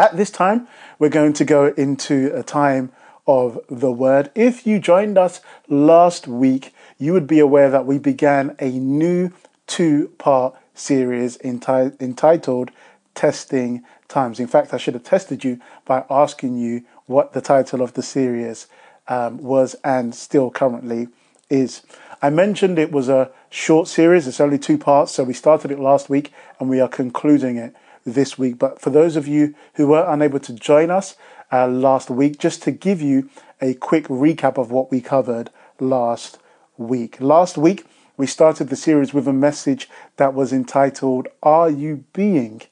At this time, we're going to go into a time of the word. If you joined us last week, you would be aware that we began a new two part series enti- entitled Testing Times. In fact, I should have tested you by asking you what the title of the series um, was and still currently is. I mentioned it was a short series, it's only two parts, so we started it last week and we are concluding it this week. But for those of you who were unable to join us uh, last week, just to give you a quick recap of what we covered last week. Last week, we started the series with a message that was entitled, Are You Being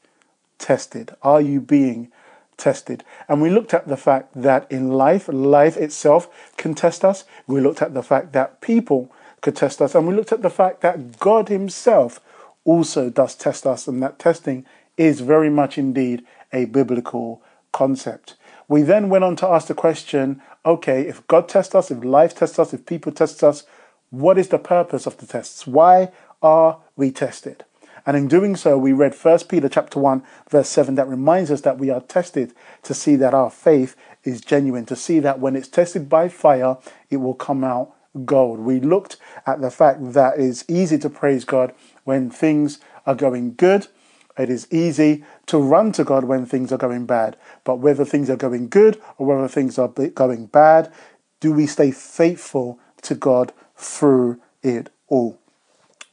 Tested? Are You Being Tested? And we looked at the fact that in life, life itself can test us. We looked at the fact that people could test us. And we looked at the fact that God Himself also does test us, and that testing is very much indeed a biblical concept. We then went on to ask the question okay, if God tests us, if life tests us, if people test us, what is the purpose of the tests? Why are we tested? And in doing so, we read 1 Peter chapter 1, verse 7, that reminds us that we are tested to see that our faith is genuine, to see that when it's tested by fire, it will come out gold. We looked at the fact that it's easy to praise God when things are going good it is easy to run to God when things are going bad. But whether things are going good or whether things are going bad, do we stay faithful to God through it all?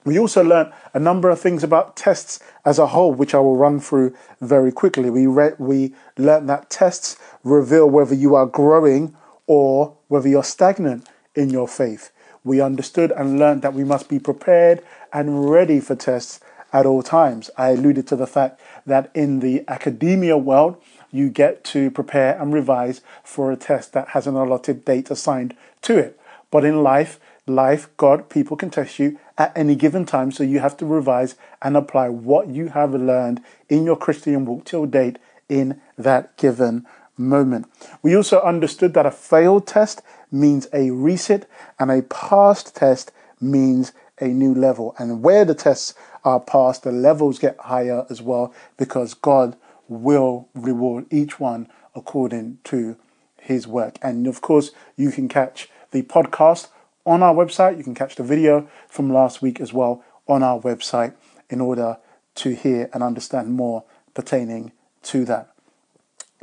We also learned a number of things about tests as a whole, which I will run through very quickly. We read, we learned that tests reveal whether you are growing or whether you're stagnant in your faith. We understood and learned that we must be prepared and ready for tests at all times. I alluded to the fact that in the academia world, you get to prepare and revise for a test that has an allotted date assigned to it. But in life, life, God, people can test you at any given time, so you have to revise and apply what you have learned in your Christian walk till date in that given moment. We also understood that a failed test means a reset and a passed test means a new level. And where the tests are passed, the levels get higher as well because God will reward each one according to his work. And of course, you can catch the podcast on our website. You can catch the video from last week as well on our website in order to hear and understand more pertaining to that.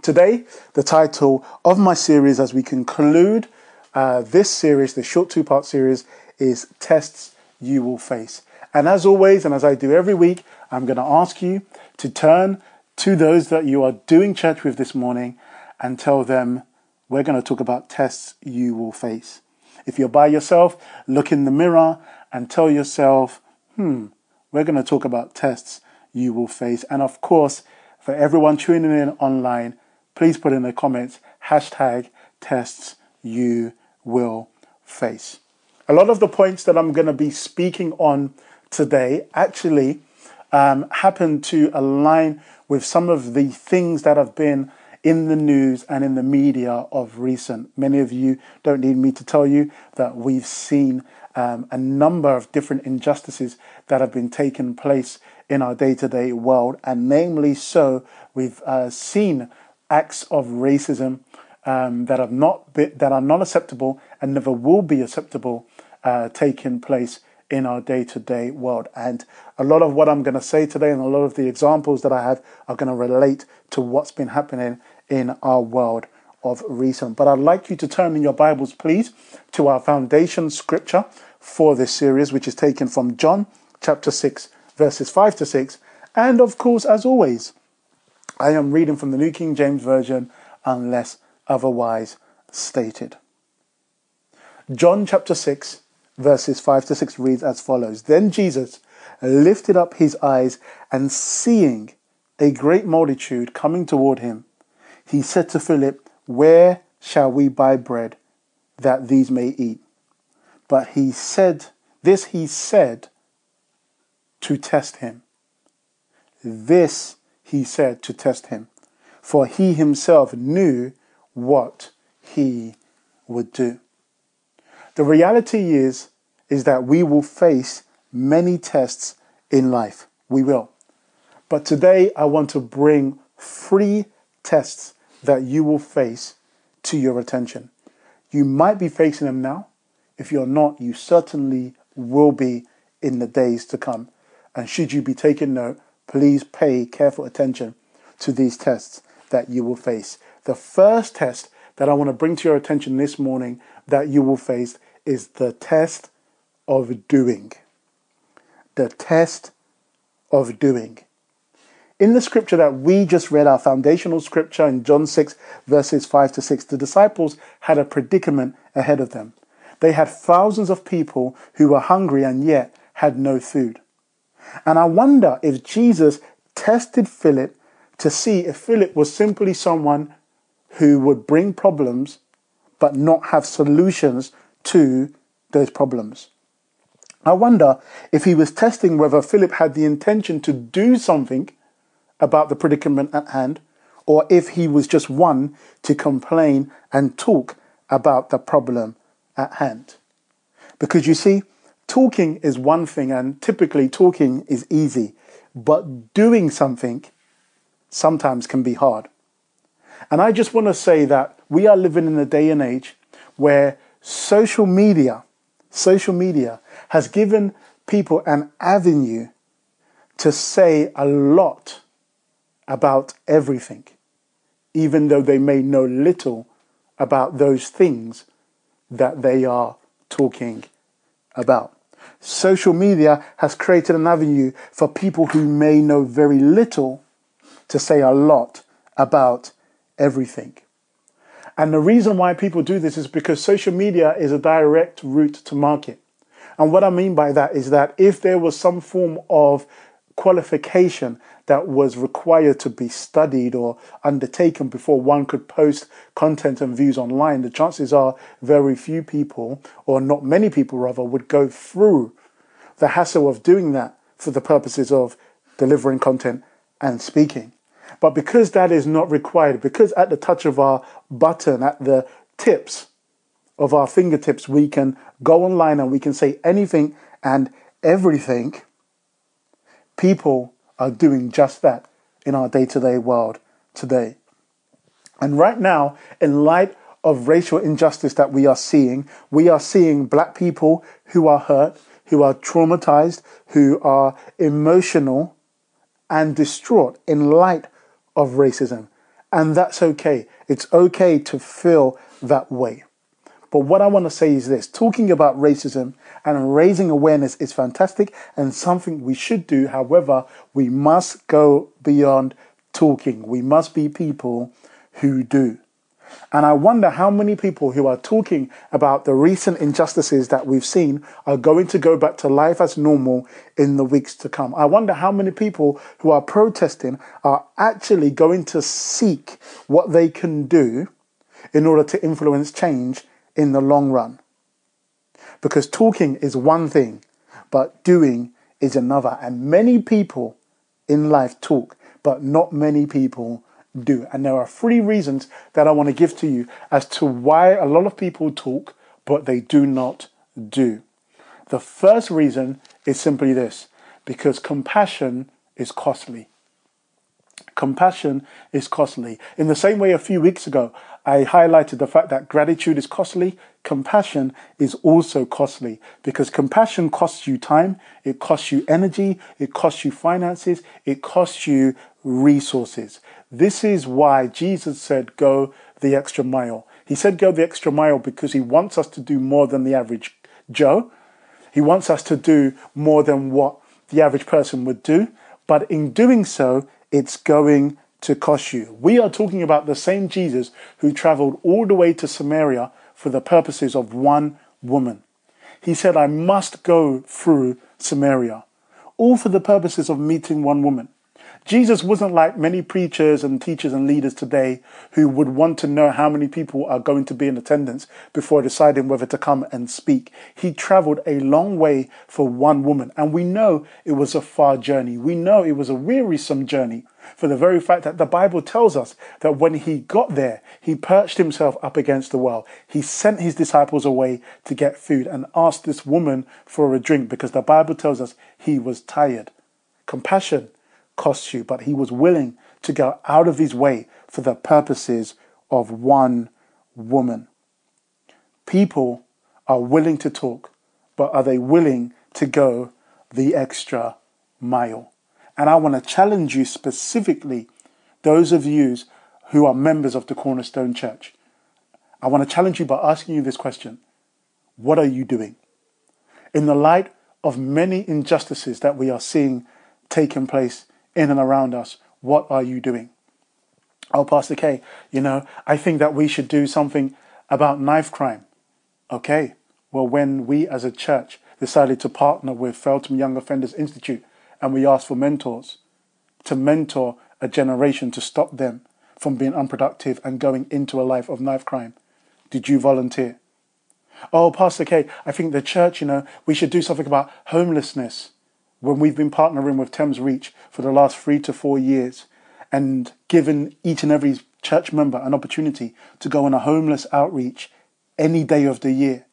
Today, the title of my series as we conclude uh, this series, the short two part series, is Tests You Will Face. And as always, and as I do every week, I'm going to ask you to turn to those that you are doing church with this morning and tell them, we're going to talk about tests you will face. If you're by yourself, look in the mirror and tell yourself, hmm, we're going to talk about tests you will face. And of course, for everyone tuning in online, please put in the comments hashtag tests you will face. A lot of the points that I'm going to be speaking on today actually um, happen to align with some of the things that have been in the news and in the media of recent. Many of you don't need me to tell you that we've seen um, a number of different injustices that have been taking place in our day to day world, and namely so, we've uh, seen acts of racism um, that have not be, that are not acceptable and never will be acceptable uh, taking place in our day to day world. And a lot of what I'm going to say today and a lot of the examples that I have are going to relate to what's been happening in our world of recent. But I'd like you to turn in your Bibles, please, to our foundation scripture for this series, which is taken from John chapter 6, verses 5 to 6. And of course, as always, I am reading from the New King James Version unless otherwise stated. John chapter 6, verses 5 to 6 reads as follows Then Jesus lifted up his eyes and seeing a great multitude coming toward him, he said to Philip, Where shall we buy bread that these may eat? But he said, This he said to test him. This he said to test him, for he himself knew what he would do. The reality is, is that we will face many tests in life. We will. But today I want to bring three tests that you will face to your attention. You might be facing them now. If you're not, you certainly will be in the days to come. And should you be taking note, please pay careful attention to these tests that you will face. The first test that I want to bring to your attention this morning that you will face is the test of doing. The test of doing. In the scripture that we just read, our foundational scripture in John 6, verses 5 to 6, the disciples had a predicament ahead of them. They had thousands of people who were hungry and yet had no food. And I wonder if Jesus tested Philip to see if Philip was simply someone who would bring problems but not have solutions to those problems. I wonder if he was testing whether Philip had the intention to do something about the predicament at hand, or if he was just one to complain and talk about the problem at hand. Because you see, talking is one thing, and typically talking is easy, but doing something sometimes can be hard. And I just want to say that we are living in a day and age where social media, social media has given people an avenue to say a lot about everything, even though they may know little about those things that they are talking about. Social media has created an avenue for people who may know very little to say a lot about everything. And the reason why people do this is because social media is a direct route to market. And what I mean by that is that if there was some form of qualification that was required to be studied or undertaken before one could post content and views online, the chances are very few people, or not many people rather, would go through the hassle of doing that for the purposes of delivering content and speaking. But because that is not required, because at the touch of our button, at the tips of our fingertips, we can go online and we can say anything and everything people are doing just that in our day to day world today. And right now, in light of racial injustice that we are seeing, we are seeing black people who are hurt, who are traumatized, who are emotional and distraught in light of racism. And that's okay. It's okay to feel that way. But what I want to say is this talking about racism and raising awareness is fantastic and something we should do. However, we must go beyond talking. We must be people who do. And I wonder how many people who are talking about the recent injustices that we've seen are going to go back to life as normal in the weeks to come. I wonder how many people who are protesting are actually going to seek what they can do in order to influence change in the long run. Because talking is one thing, but doing is another. And many people in life talk, but not many people do. And there are three reasons that I want to give to you as to why a lot of people talk, but they do not do. The first reason is simply this because compassion is costly. Compassion is costly. In the same way, a few weeks ago, I highlighted the fact that gratitude is costly, compassion is also costly because compassion costs you time, it costs you energy, it costs you finances, it costs you resources. This is why Jesus said, Go the extra mile. He said, Go the extra mile because he wants us to do more than the average Joe. He wants us to do more than what the average person would do. But in doing so, it's going to cost you. We are talking about the same Jesus who traveled all the way to Samaria for the purposes of one woman. He said, I must go through Samaria, all for the purposes of meeting one woman. Jesus wasn't like many preachers and teachers and leaders today who would want to know how many people are going to be in attendance before deciding whether to come and speak. He traveled a long way for one woman, and we know it was a far journey. We know it was a wearisome journey for the very fact that the Bible tells us that when he got there, he perched himself up against the well. He sent his disciples away to get food and asked this woman for a drink because the Bible tells us he was tired. Compassion costs you, but he was willing to go out of his way for the purposes of one woman. People are willing to talk, but are they willing to go the extra mile? And I want to challenge you specifically, those of you who are members of the Cornerstone Church. I want to challenge you by asking you this question What are you doing? In the light of many injustices that we are seeing taking place in and around us, what are you doing? Oh, Pastor K, you know, I think that we should do something about knife crime. Okay, well, when we as a church decided to partner with Feltham Young Offenders Institute and we asked for mentors to mentor a generation to stop them from being unproductive and going into a life of knife crime, did you volunteer? Oh, Pastor K, I think the church, you know, we should do something about homelessness. When we've been partnering with Thames Reach for the last three to four years and given each and every church member an opportunity to go on a homeless outreach any day of the year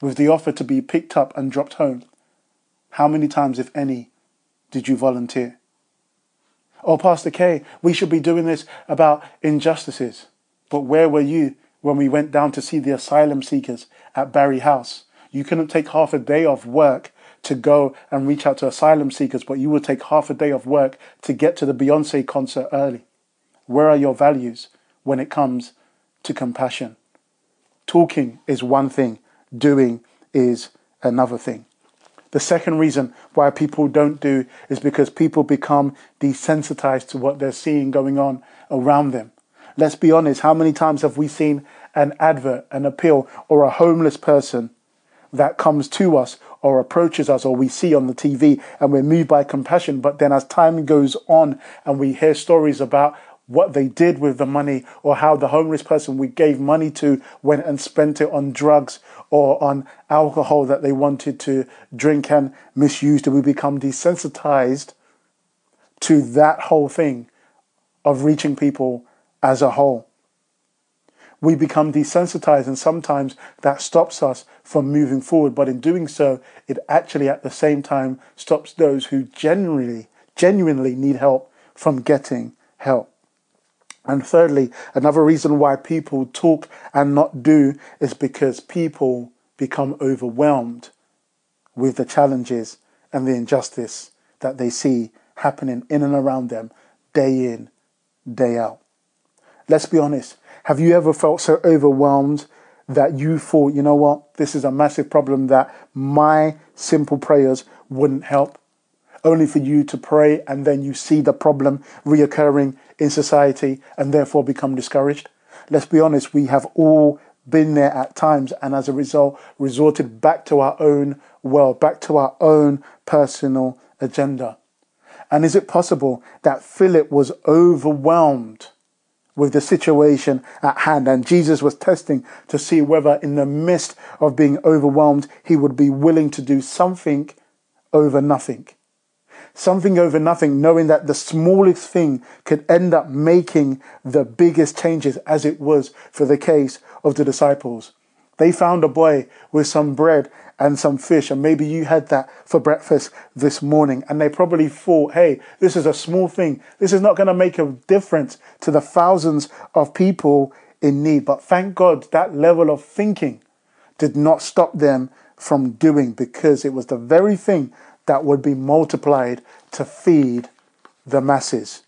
with the offer to be picked up and dropped home, how many times, if any, did you volunteer? Oh, Pastor K, we should be doing this about injustices. But where were you when we went down to see the asylum seekers at Barry House. You couldn't take half a day off work to go and reach out to asylum seekers, but you would take half a day of work to get to the Beyonce concert early. Where are your values when it comes to compassion? Talking is one thing, doing is another thing. The second reason why people don't do is because people become desensitized to what they're seeing going on around them. Let's be honest, how many times have we seen an advert, an appeal, or a homeless person that comes to us or approaches us or we see on the TV and we're moved by compassion. But then as time goes on and we hear stories about what they did with the money or how the homeless person we gave money to went and spent it on drugs or on alcohol that they wanted to drink and misuse, do we become desensitized to that whole thing of reaching people as a whole. We become desensitized, and sometimes that stops us from moving forward. But in doing so, it actually at the same time stops those who genuinely, genuinely need help from getting help. And thirdly, another reason why people talk and not do is because people become overwhelmed with the challenges and the injustice that they see happening in and around them day in, day out. Let's be honest. Have you ever felt so overwhelmed that you thought, you know what, this is a massive problem that my simple prayers wouldn't help? Only for you to pray and then you see the problem reoccurring in society and therefore become discouraged? Let's be honest, we have all been there at times and as a result resorted back to our own world, back to our own personal agenda. And is it possible that Philip was overwhelmed with the situation at hand. And Jesus was testing to see whether, in the midst of being overwhelmed, he would be willing to do something over nothing. Something over nothing, knowing that the smallest thing could end up making the biggest changes, as it was for the case of the disciples. They found a boy with some bread and some fish, and maybe you had that for breakfast this morning, and they probably thought, hey, this is a small thing. This is not going to make a difference to the thousands of people in need. But thank God that level of thinking did not stop them from doing because it was the very thing that would be multiplied to feed the masses.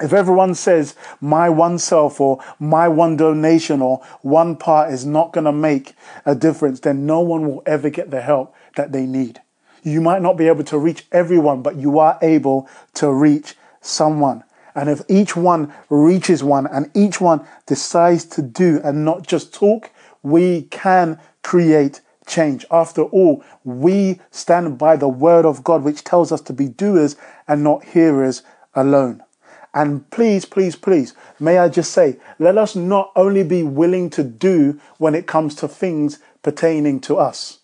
If everyone says my one self or my one donation or one part is not going to make a difference, then no one will ever get the help that they need. You might not be able to reach everyone, but you are able to reach someone. And if each one reaches one and each one decides to do and not just talk, we can create change. After all, we stand by the word of God, which tells us to be doers and not hearers alone. And please, please, please, may I just say, let us not only be willing to do when it comes to things pertaining to us.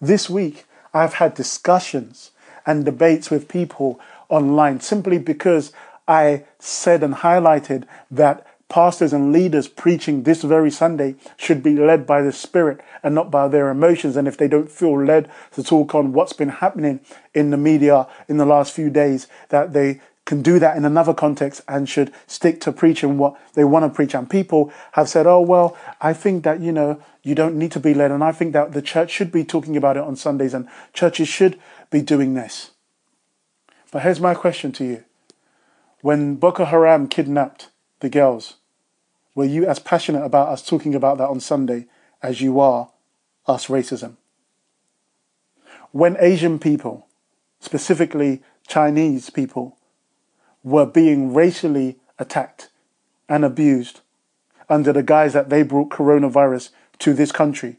This week, I've had discussions and debates with people online simply because I said and highlighted that pastors and leaders preaching this very Sunday should be led by the Spirit and not by their emotions. And if they don't feel led to talk on what's been happening in the media in the last few days, that they can do that in another context and should stick to preaching what they want to preach. And people have said, oh, well, I think that, you know, you don't need to be led. And I think that the church should be talking about it on Sundays and churches should be doing this. But here's my question to you. When Boko Haram kidnapped the girls, were you as passionate about us talking about that on Sunday as you are us racism? When Asian people, specifically Chinese people, were being racially attacked and abused under the guise that they brought coronavirus to this country,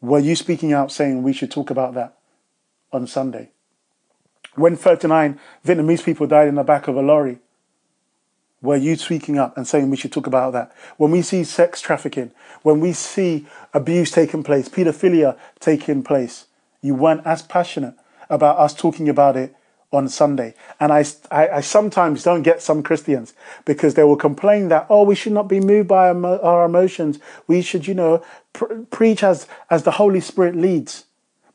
were you speaking out saying we should talk about that on Sunday? When 39 Vietnamese people died in the back of a lorry, were you speaking up and saying we should talk about that? When we see sex trafficking, when we see abuse taking place, pedophilia taking place, you weren't as passionate about us talking about it on Sunday. And I, I, I, sometimes don't get some Christians because they will complain that, oh, we should not be moved by our emotions. We should, you know, pr- preach as, as the Holy Spirit leads.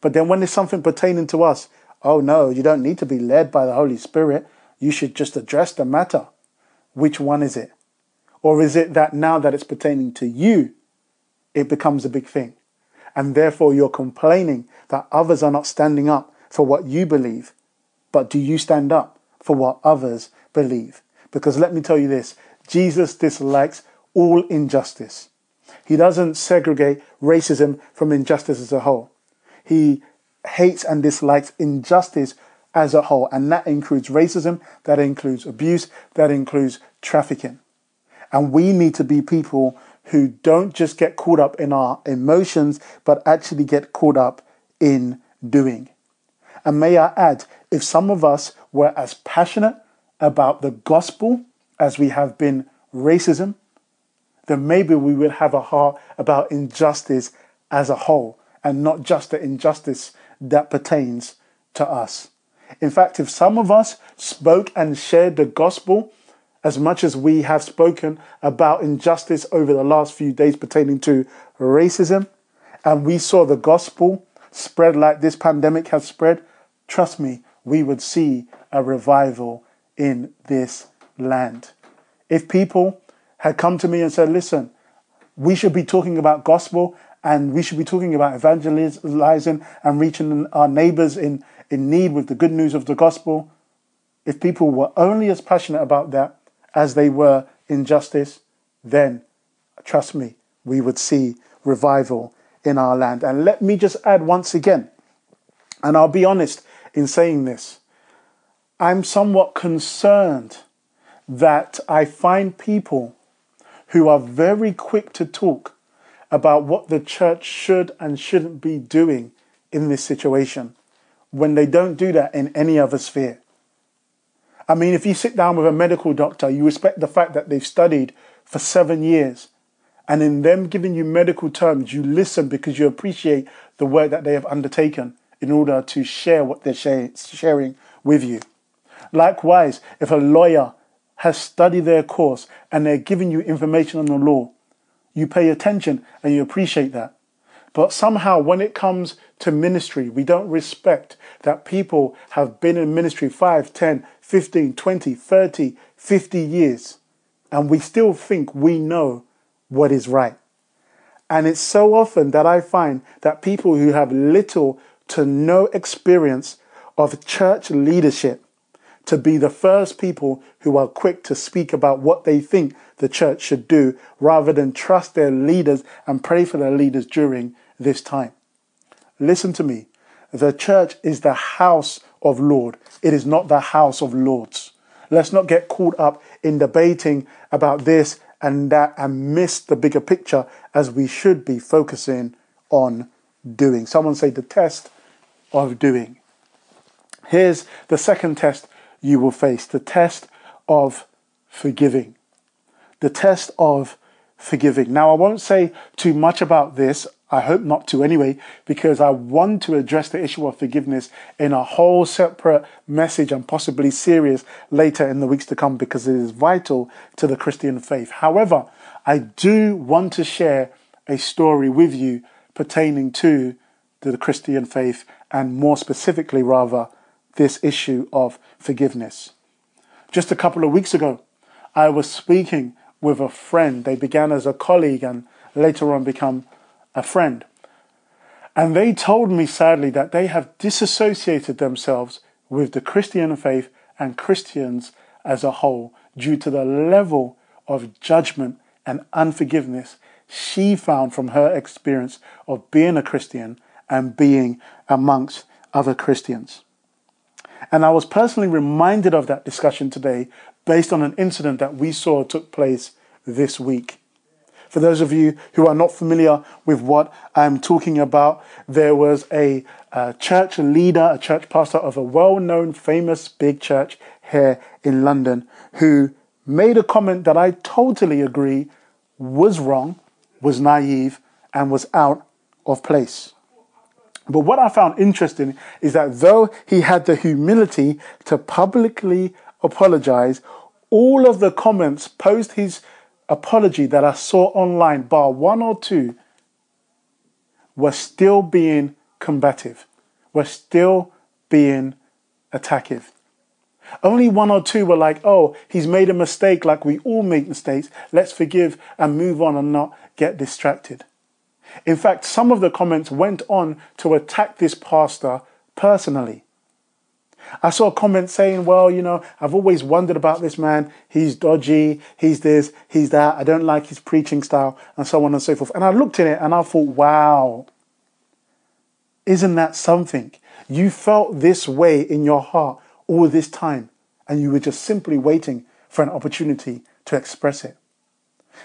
But then when there's something pertaining to us, oh no, you don't need to be led by the Holy Spirit. You should just address the matter. Which one is it? Or is it that now that it's pertaining to you, it becomes a big thing? And therefore you're complaining that others are not standing up for what you believe but do you stand up for what others believe? Because let me tell you this Jesus dislikes all injustice. He doesn't segregate racism from injustice as a whole. He hates and dislikes injustice as a whole, and that includes racism, that includes abuse, that includes trafficking. And we need to be people who don't just get caught up in our emotions, but actually get caught up in doing. And may I add, if some of us were as passionate about the gospel as we have been racism, then maybe we would have a heart about injustice as a whole and not just the injustice that pertains to us. In fact, if some of us spoke and shared the gospel as much as we have spoken about injustice over the last few days pertaining to racism, and we saw the gospel spread like this pandemic has spread, trust me, we would see a revival in this land. If people had come to me and said, listen, we should be talking about gospel and we should be talking about evangelizing and reaching our neighbors in, in need with the good news of the gospel. If people were only as passionate about that as they were in justice, then trust me, we would see revival in our land. And let me just add once again, and I'll be honest, in saying this. I'm somewhat concerned that I find people who are very quick to talk about what the church should and shouldn't be doing in this situation when they don't do that in any other sphere. I mean, if you sit down with a medical doctor, you respect the fact that they've studied for seven years. And in them giving you medical terms, you listen because you appreciate the work that they have undertaken in order to share what they're sharing with you. Likewise, if a lawyer has studied their course and they're giving you information on the law, you pay attention and you appreciate that. But somehow, when it comes to ministry, we don't respect that people have been in ministry 5, 10, 15, 20, 30, 50 years, and we still think we know what is right. And it's so often that I find that people who have little to no experience of church leadership to be the first people who are quick to speak about what they think the church should do rather than trust their leaders and pray for their leaders during this time. Listen to me. The church is the house of Lord. It is not the house of lords. Let's not get caught up in debating about this and that and miss the bigger picture as we should be focusing on doing. Someone say the test of doing. Here's the second test you will face the test of forgiving. The test of forgiving. Now, I won't say too much about this. I hope not to anyway, because I want to address the issue of forgiveness in a whole separate message and possibly series later in the weeks to come because it is vital to the Christian faith. However, I do want to share a story with you pertaining to the Christian faith and more specifically, rather, this issue of forgiveness. Just a couple of weeks ago, I was speaking with a friend. They began as a colleague and later on become a friend. And they told me sadly that they have disassociated themselves with the Christian faith and Christians as a whole due to the level of judgment and unforgiveness she found from her experience of being a Christian and being amongst other Christians. And I was personally reminded of that discussion today based on an incident that we saw took place this week. For those of you who are not familiar with what I'm talking about, there was a, a church leader, a church pastor of a well known, famous big church here in London who made a comment that I totally agree was wrong, was naive, and was out of place. But what I found interesting is that though he had the humility to publicly apologize, all of the comments post his apology that I saw online, bar one or two, were still being combative, were still being attackive. Only one or two were like, oh, he's made a mistake, like we all make mistakes. Let's forgive and move on and not get distracted. In fact, some of the comments went on to attack this pastor personally. I saw comments saying, well, you know, I've always wondered about this man. He's dodgy. He's this, he's that. I don't like his preaching style and so on and so forth. And I looked at it and I thought, wow, isn't that something? You felt this way in your heart all this time and you were just simply waiting for an opportunity to express it.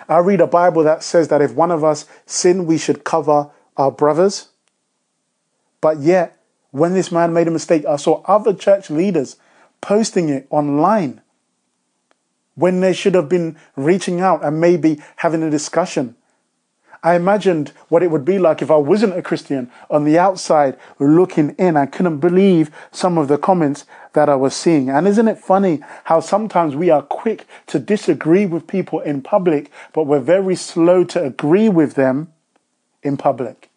I read a Bible that says that if one of us sin, we should cover our brothers. But yet, when this man made a mistake, I saw other church leaders posting it online when they should have been reaching out and maybe having a discussion. I imagined what it would be like if I wasn't a Christian on the outside looking in. I couldn't believe some of the comments that I was seeing. And isn't it funny how sometimes we are quick to disagree with people in public, but we're very slow to agree with them in public?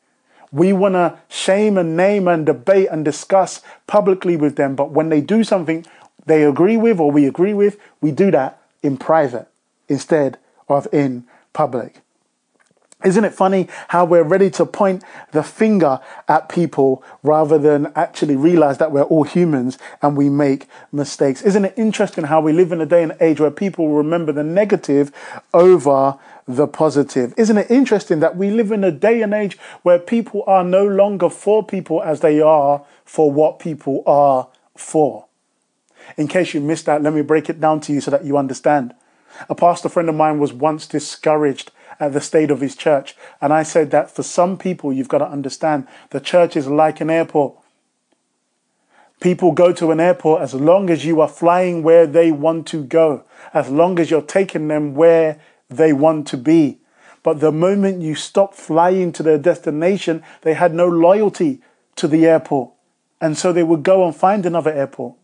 We want to shame and name and debate and discuss publicly with them, but when they do something they agree with or we agree with, we do that in private instead of in public. Isn't it funny how we're ready to point the finger at people rather than actually realize that we're all humans and we make mistakes? Isn't it interesting how we live in a day and age where people remember the negative over the positive? Isn't it interesting that we live in a day and age where people are no longer for people as they are for what people are for? In case you missed that, let me break it down to you so that you understand. A pastor friend of mine was once discouraged at the state of his church. And I said that for some people, you've got to understand the church is like an airport. People go to an airport as long as you are flying where they want to go, as long as you're taking them where they want to be. But the moment you stop flying to their destination, they had no loyalty to the airport. And so they would go and find another airport.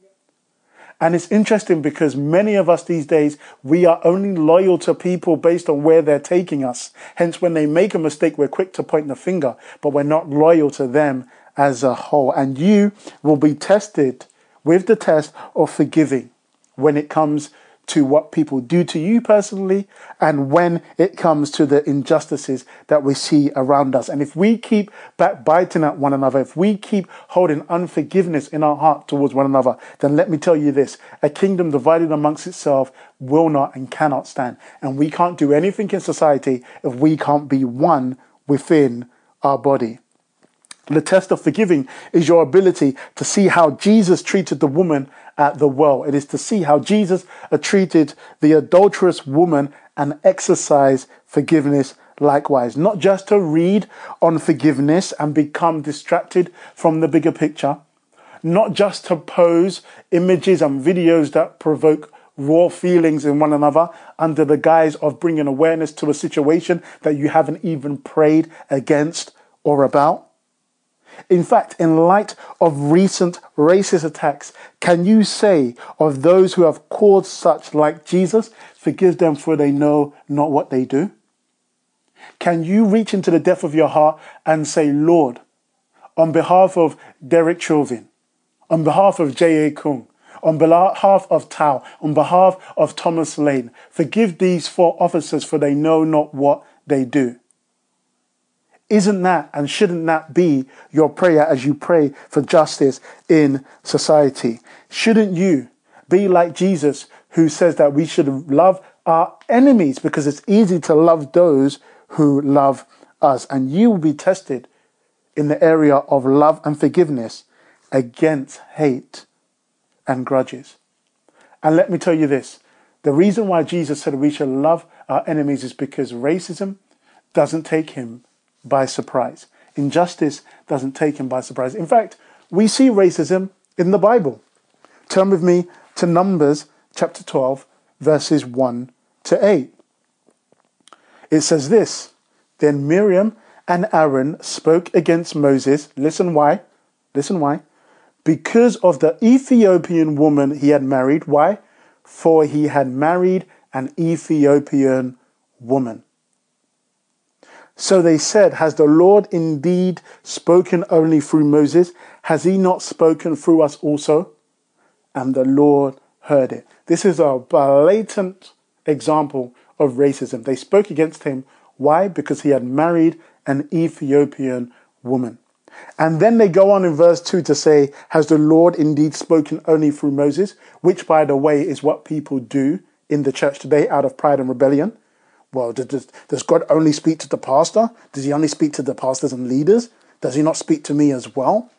And it's interesting because many of us these days, we are only loyal to people based on where they're taking us. Hence, when they make a mistake, we're quick to point the finger, but we're not loyal to them as a whole. And you will be tested with the test of forgiving when it comes to what people do to you personally and when it comes to the injustices that we see around us. And if we keep backbiting at one another, if we keep holding unforgiveness in our heart towards one another, then let me tell you this a kingdom divided amongst itself will not and cannot stand. And we can't do anything in society if we can't be one within our body. The test of forgiving is your ability to see how Jesus treated the woman at the well. It is to see how Jesus treated the adulterous woman and exercise forgiveness likewise. Not just to read on forgiveness and become distracted from the bigger picture. Not just to pose images and videos that provoke raw feelings in one another under the guise of bringing awareness to a situation that you haven't even prayed against or about. In fact, in light of recent racist attacks, can you say of those who have caused such like Jesus, forgive them for they know not what they do? Can you reach into the depth of your heart and say, Lord, on behalf of Derek Chauvin, on behalf of J.A. Kueng, on behalf of Thao, on behalf of Thomas Lane, forgive these four officers for they know not what they do. Isn't that and shouldn't that be your prayer as you pray for justice in society? Shouldn't you be like Jesus who says that we should love our enemies because it's easy to love those who love us and you will be tested in the area of love and forgiveness against hate and grudges. And let me tell you this the reason why Jesus said we should love our enemies is because racism doesn't take him by surprise. Injustice doesn't take him by surprise. In fact, we see racism in the Bible. Turn with me to Numbers chapter 12, verses 1 to 8. It says this Then Miriam and Aaron spoke against Moses. Listen why. Listen why. Because of the Ethiopian woman he had married. Why? For he had married an Ethiopian woman. So they said, Has the Lord indeed spoken only through Moses? Has he not spoken through us also? And the Lord heard it. This is a blatant example of racism. They spoke against him. Why? Because he had married an Ethiopian woman. And then they go on in verse 2 to say, Has the Lord indeed spoken only through Moses? Which, by the way, is what people do in the church today out of pride and rebellion. Well, does, does God only speak to the pastor? Does he only speak to the pastors and leaders? Does he not speak to me as well?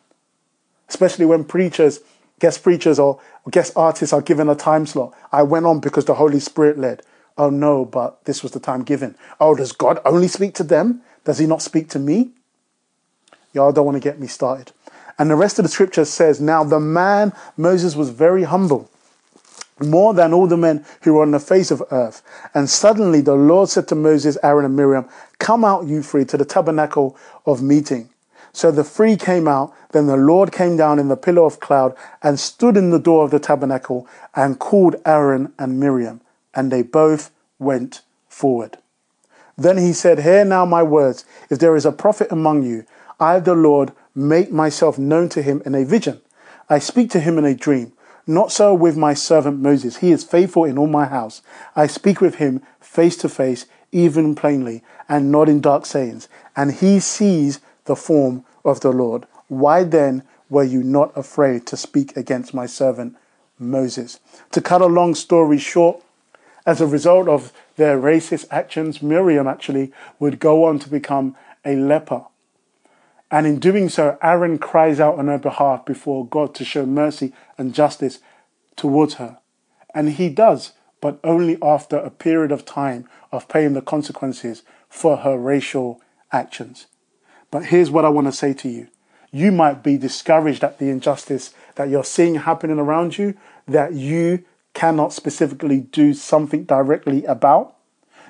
Especially when preachers, guest preachers, or guest artists are given a time slot. I went on because the Holy Spirit led. Oh no, but this was the time given. Oh, does God only speak to them? Does he not speak to me? Y'all don't want to get me started. And the rest of the scripture says, Now the man, Moses, was very humble more than all the men who were on the face of earth. And suddenly the Lord said to Moses, Aaron, and Miriam, Come out, you three, to the tabernacle of meeting. So the three came out. Then the Lord came down in the pillar of cloud and stood in the door of the tabernacle and called Aaron and Miriam. And they both went forward. Then he said, Hear now my words. If there is a prophet among you, I, the Lord, make myself known to him in a vision. I speak to him in a dream. Not so with my servant Moses. He is faithful in all my house. I speak with him face to face, even plainly, and not in dark sayings. And he sees the form of the Lord. Why then were you not afraid to speak against my servant Moses? To cut a long story short, as a result of their racist actions, Miriam actually would go on to become a leper. And in doing so, Aaron cries out on her behalf before God to show mercy and justice towards her. And he does, but only after a period of time of paying the consequences for her racial actions. But here's what I want to say to you. You might be discouraged at the injustice that you're seeing happening around you that you cannot specifically do something directly about.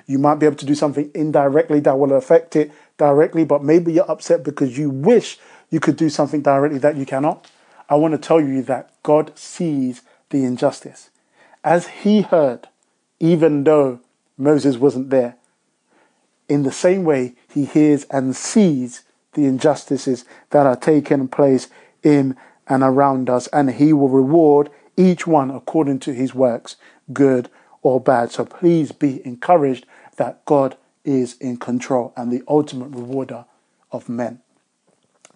You might be able to do something indirectly that will affect it directly, but maybe you're upset because you wish you could do something directly that you cannot. I want to tell you that God sees the injustice. As he heard, even though Moses wasn't there, in the same way, he hears and sees the injustices that are taking place in and around us, and he will reward each one according to his works, good or bad. So please be encouraged that God is in control and the ultimate rewarder of men.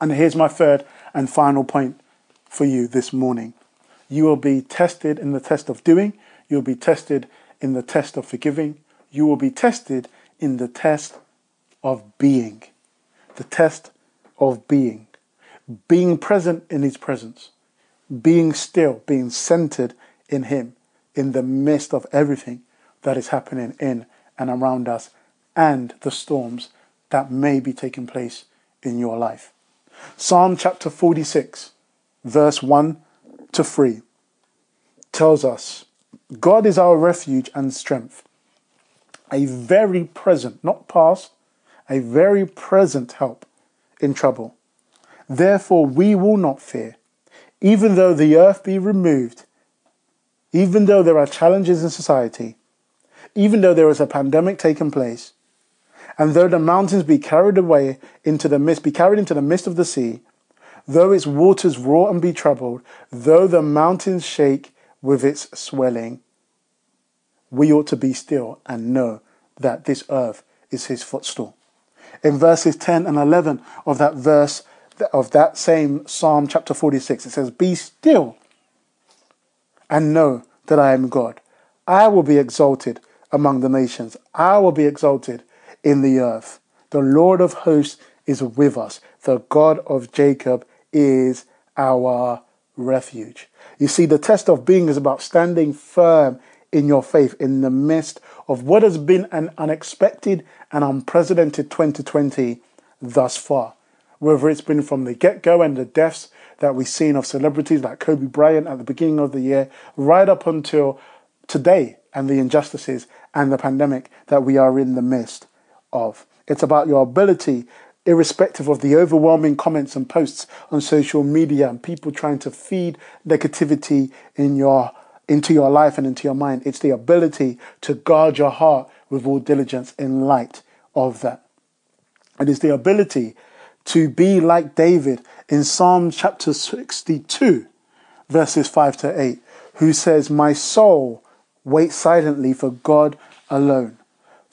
And here's my third and final point for you this morning. You will be tested in the test of doing, you'll be tested in the test of forgiving, you will be tested in the test of being. The test of being. Being present in His presence, being still, being centered in Him in the midst of everything that is happening in and around us and the storms that may be taking place in your life. Psalm chapter 46, verse 1 to 3 tells us God is our refuge and strength, a very present, not past, a very present help in trouble. Therefore, we will not fear, even though the earth be removed, even though there are challenges in society, even though there is a pandemic taking place, and though the mountains be carried away into the mist, be carried into the midst of the sea, though its waters roar and be troubled, though the mountains shake with its swelling, we ought to be still and know that this earth is his footstool. In verses 10 and 11 of that verse, of that same Psalm chapter 46, it says, Be still and know that I am God. I will be exalted among the nations. I will be exalted in the earth. The Lord of hosts is with us. The God of Jacob is our refuge. You see, the test of being is about standing firm in your faith in the midst of what has been an unexpected and unprecedented 2020 thus far. Whether it's been from the get go and the deaths that we've seen of celebrities like Kobe Bryant at the beginning of the year, right up until today and the injustices and the pandemic that we are in the midst of. It's about your ability, irrespective of the overwhelming comments and posts on social media and people trying to feed negativity in your into your life and into your mind. It's the ability to guard your heart with all diligence in light of that. It is the ability to be like David in Psalm chapter 62, verses 5 to 8, who says, My soul waits silently for God alone,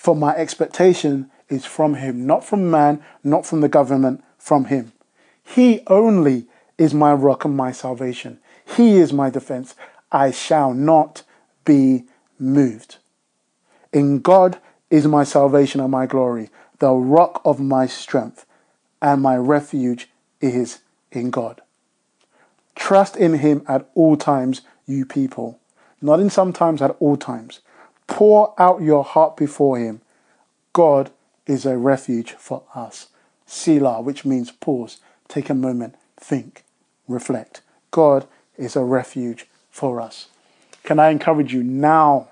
for my expectation is from Him, not from man, not from the government, from Him. He only is my rock and my salvation. He is my defense. I shall not be moved. In God is my salvation and my glory, the rock of my strength, and my refuge is in God. Trust in Him at all times, you people. Not in sometimes, at all times. Pour out your heart before Him. God is a refuge for us. Selah, which means pause, take a moment, think, reflect. God is a refuge for us. Can I encourage you? Now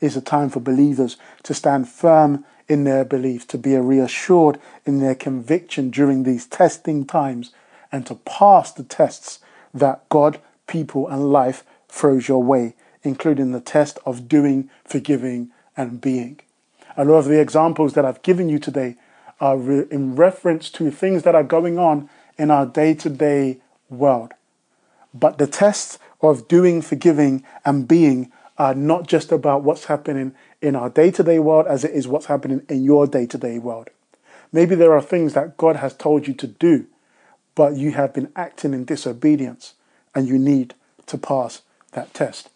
is a time for believers to stand firm in their belief, to be reassured in their conviction during these testing times, and to pass the tests that God, people, and life throws your way, including the test of doing, forgiving, and being. A lot of the examples that I've given you today are re- in reference to things that are going on in our day to day world. But the tests of doing, forgiving, and being are not just about what's happening in our day to day world as it is what's happening in your day to day world. Maybe there are things that God has told you to do, but you have been acting in disobedience and you need to pass that test.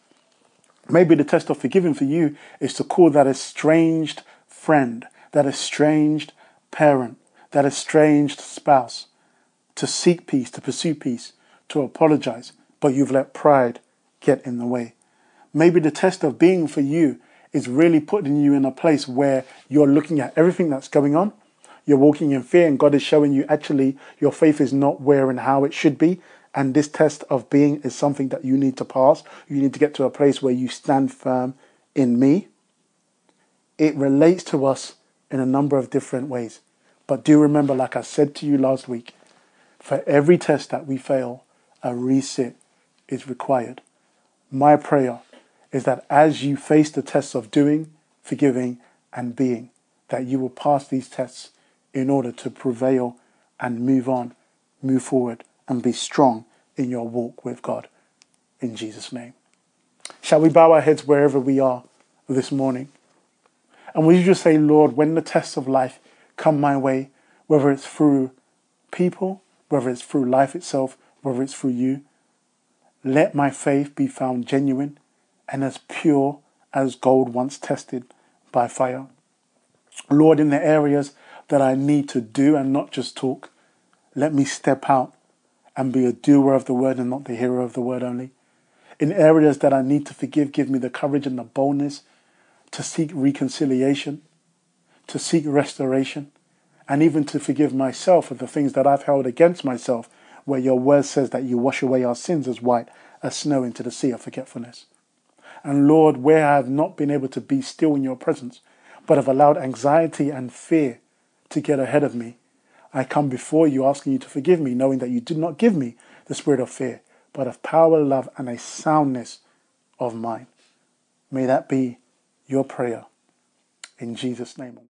Maybe the test of forgiving for you is to call that estranged friend, that estranged parent, that estranged spouse, to seek peace, to pursue peace, to apologize, but you've let pride get in the way. Maybe the test of being for you is really putting you in a place where you're looking at everything that's going on. You're walking in fear, and God is showing you actually your faith is not where and how it should be. And this test of being is something that you need to pass. You need to get to a place where you stand firm in me it relates to us in a number of different ways. But do remember, like I said to you last week, for every test that we fail, a reset is required. My prayer is that as you face the tests of doing, forgiving, and being, that you will pass these tests in order to prevail and move on, move forward, and be strong in your walk with God. In Jesus' name. Shall we bow our heads wherever we are this morning? And will you just say, Lord, when the tests of life come my way, whether it's through people, whether it's through life itself, whether it's through you, let my faith be found genuine and as pure as gold once tested by fire. Lord, in the areas that I need to do and not just talk, let me step out and be a doer of the word and not the hearer of the word only. In areas that I need to forgive, give me the courage and the boldness to seek reconciliation, to seek restoration, and even to forgive myself of the things that I've held against myself, where your word says that you wash away our sins as white as snow into the sea of forgetfulness. And Lord, where I have not been able to be still in your presence, but have allowed anxiety and fear to get ahead of me, I come before you asking you to forgive me, knowing that you did not give me the spirit of fear, but of power, love, and a soundness of mind. May that be your prayer. In Jesus' name.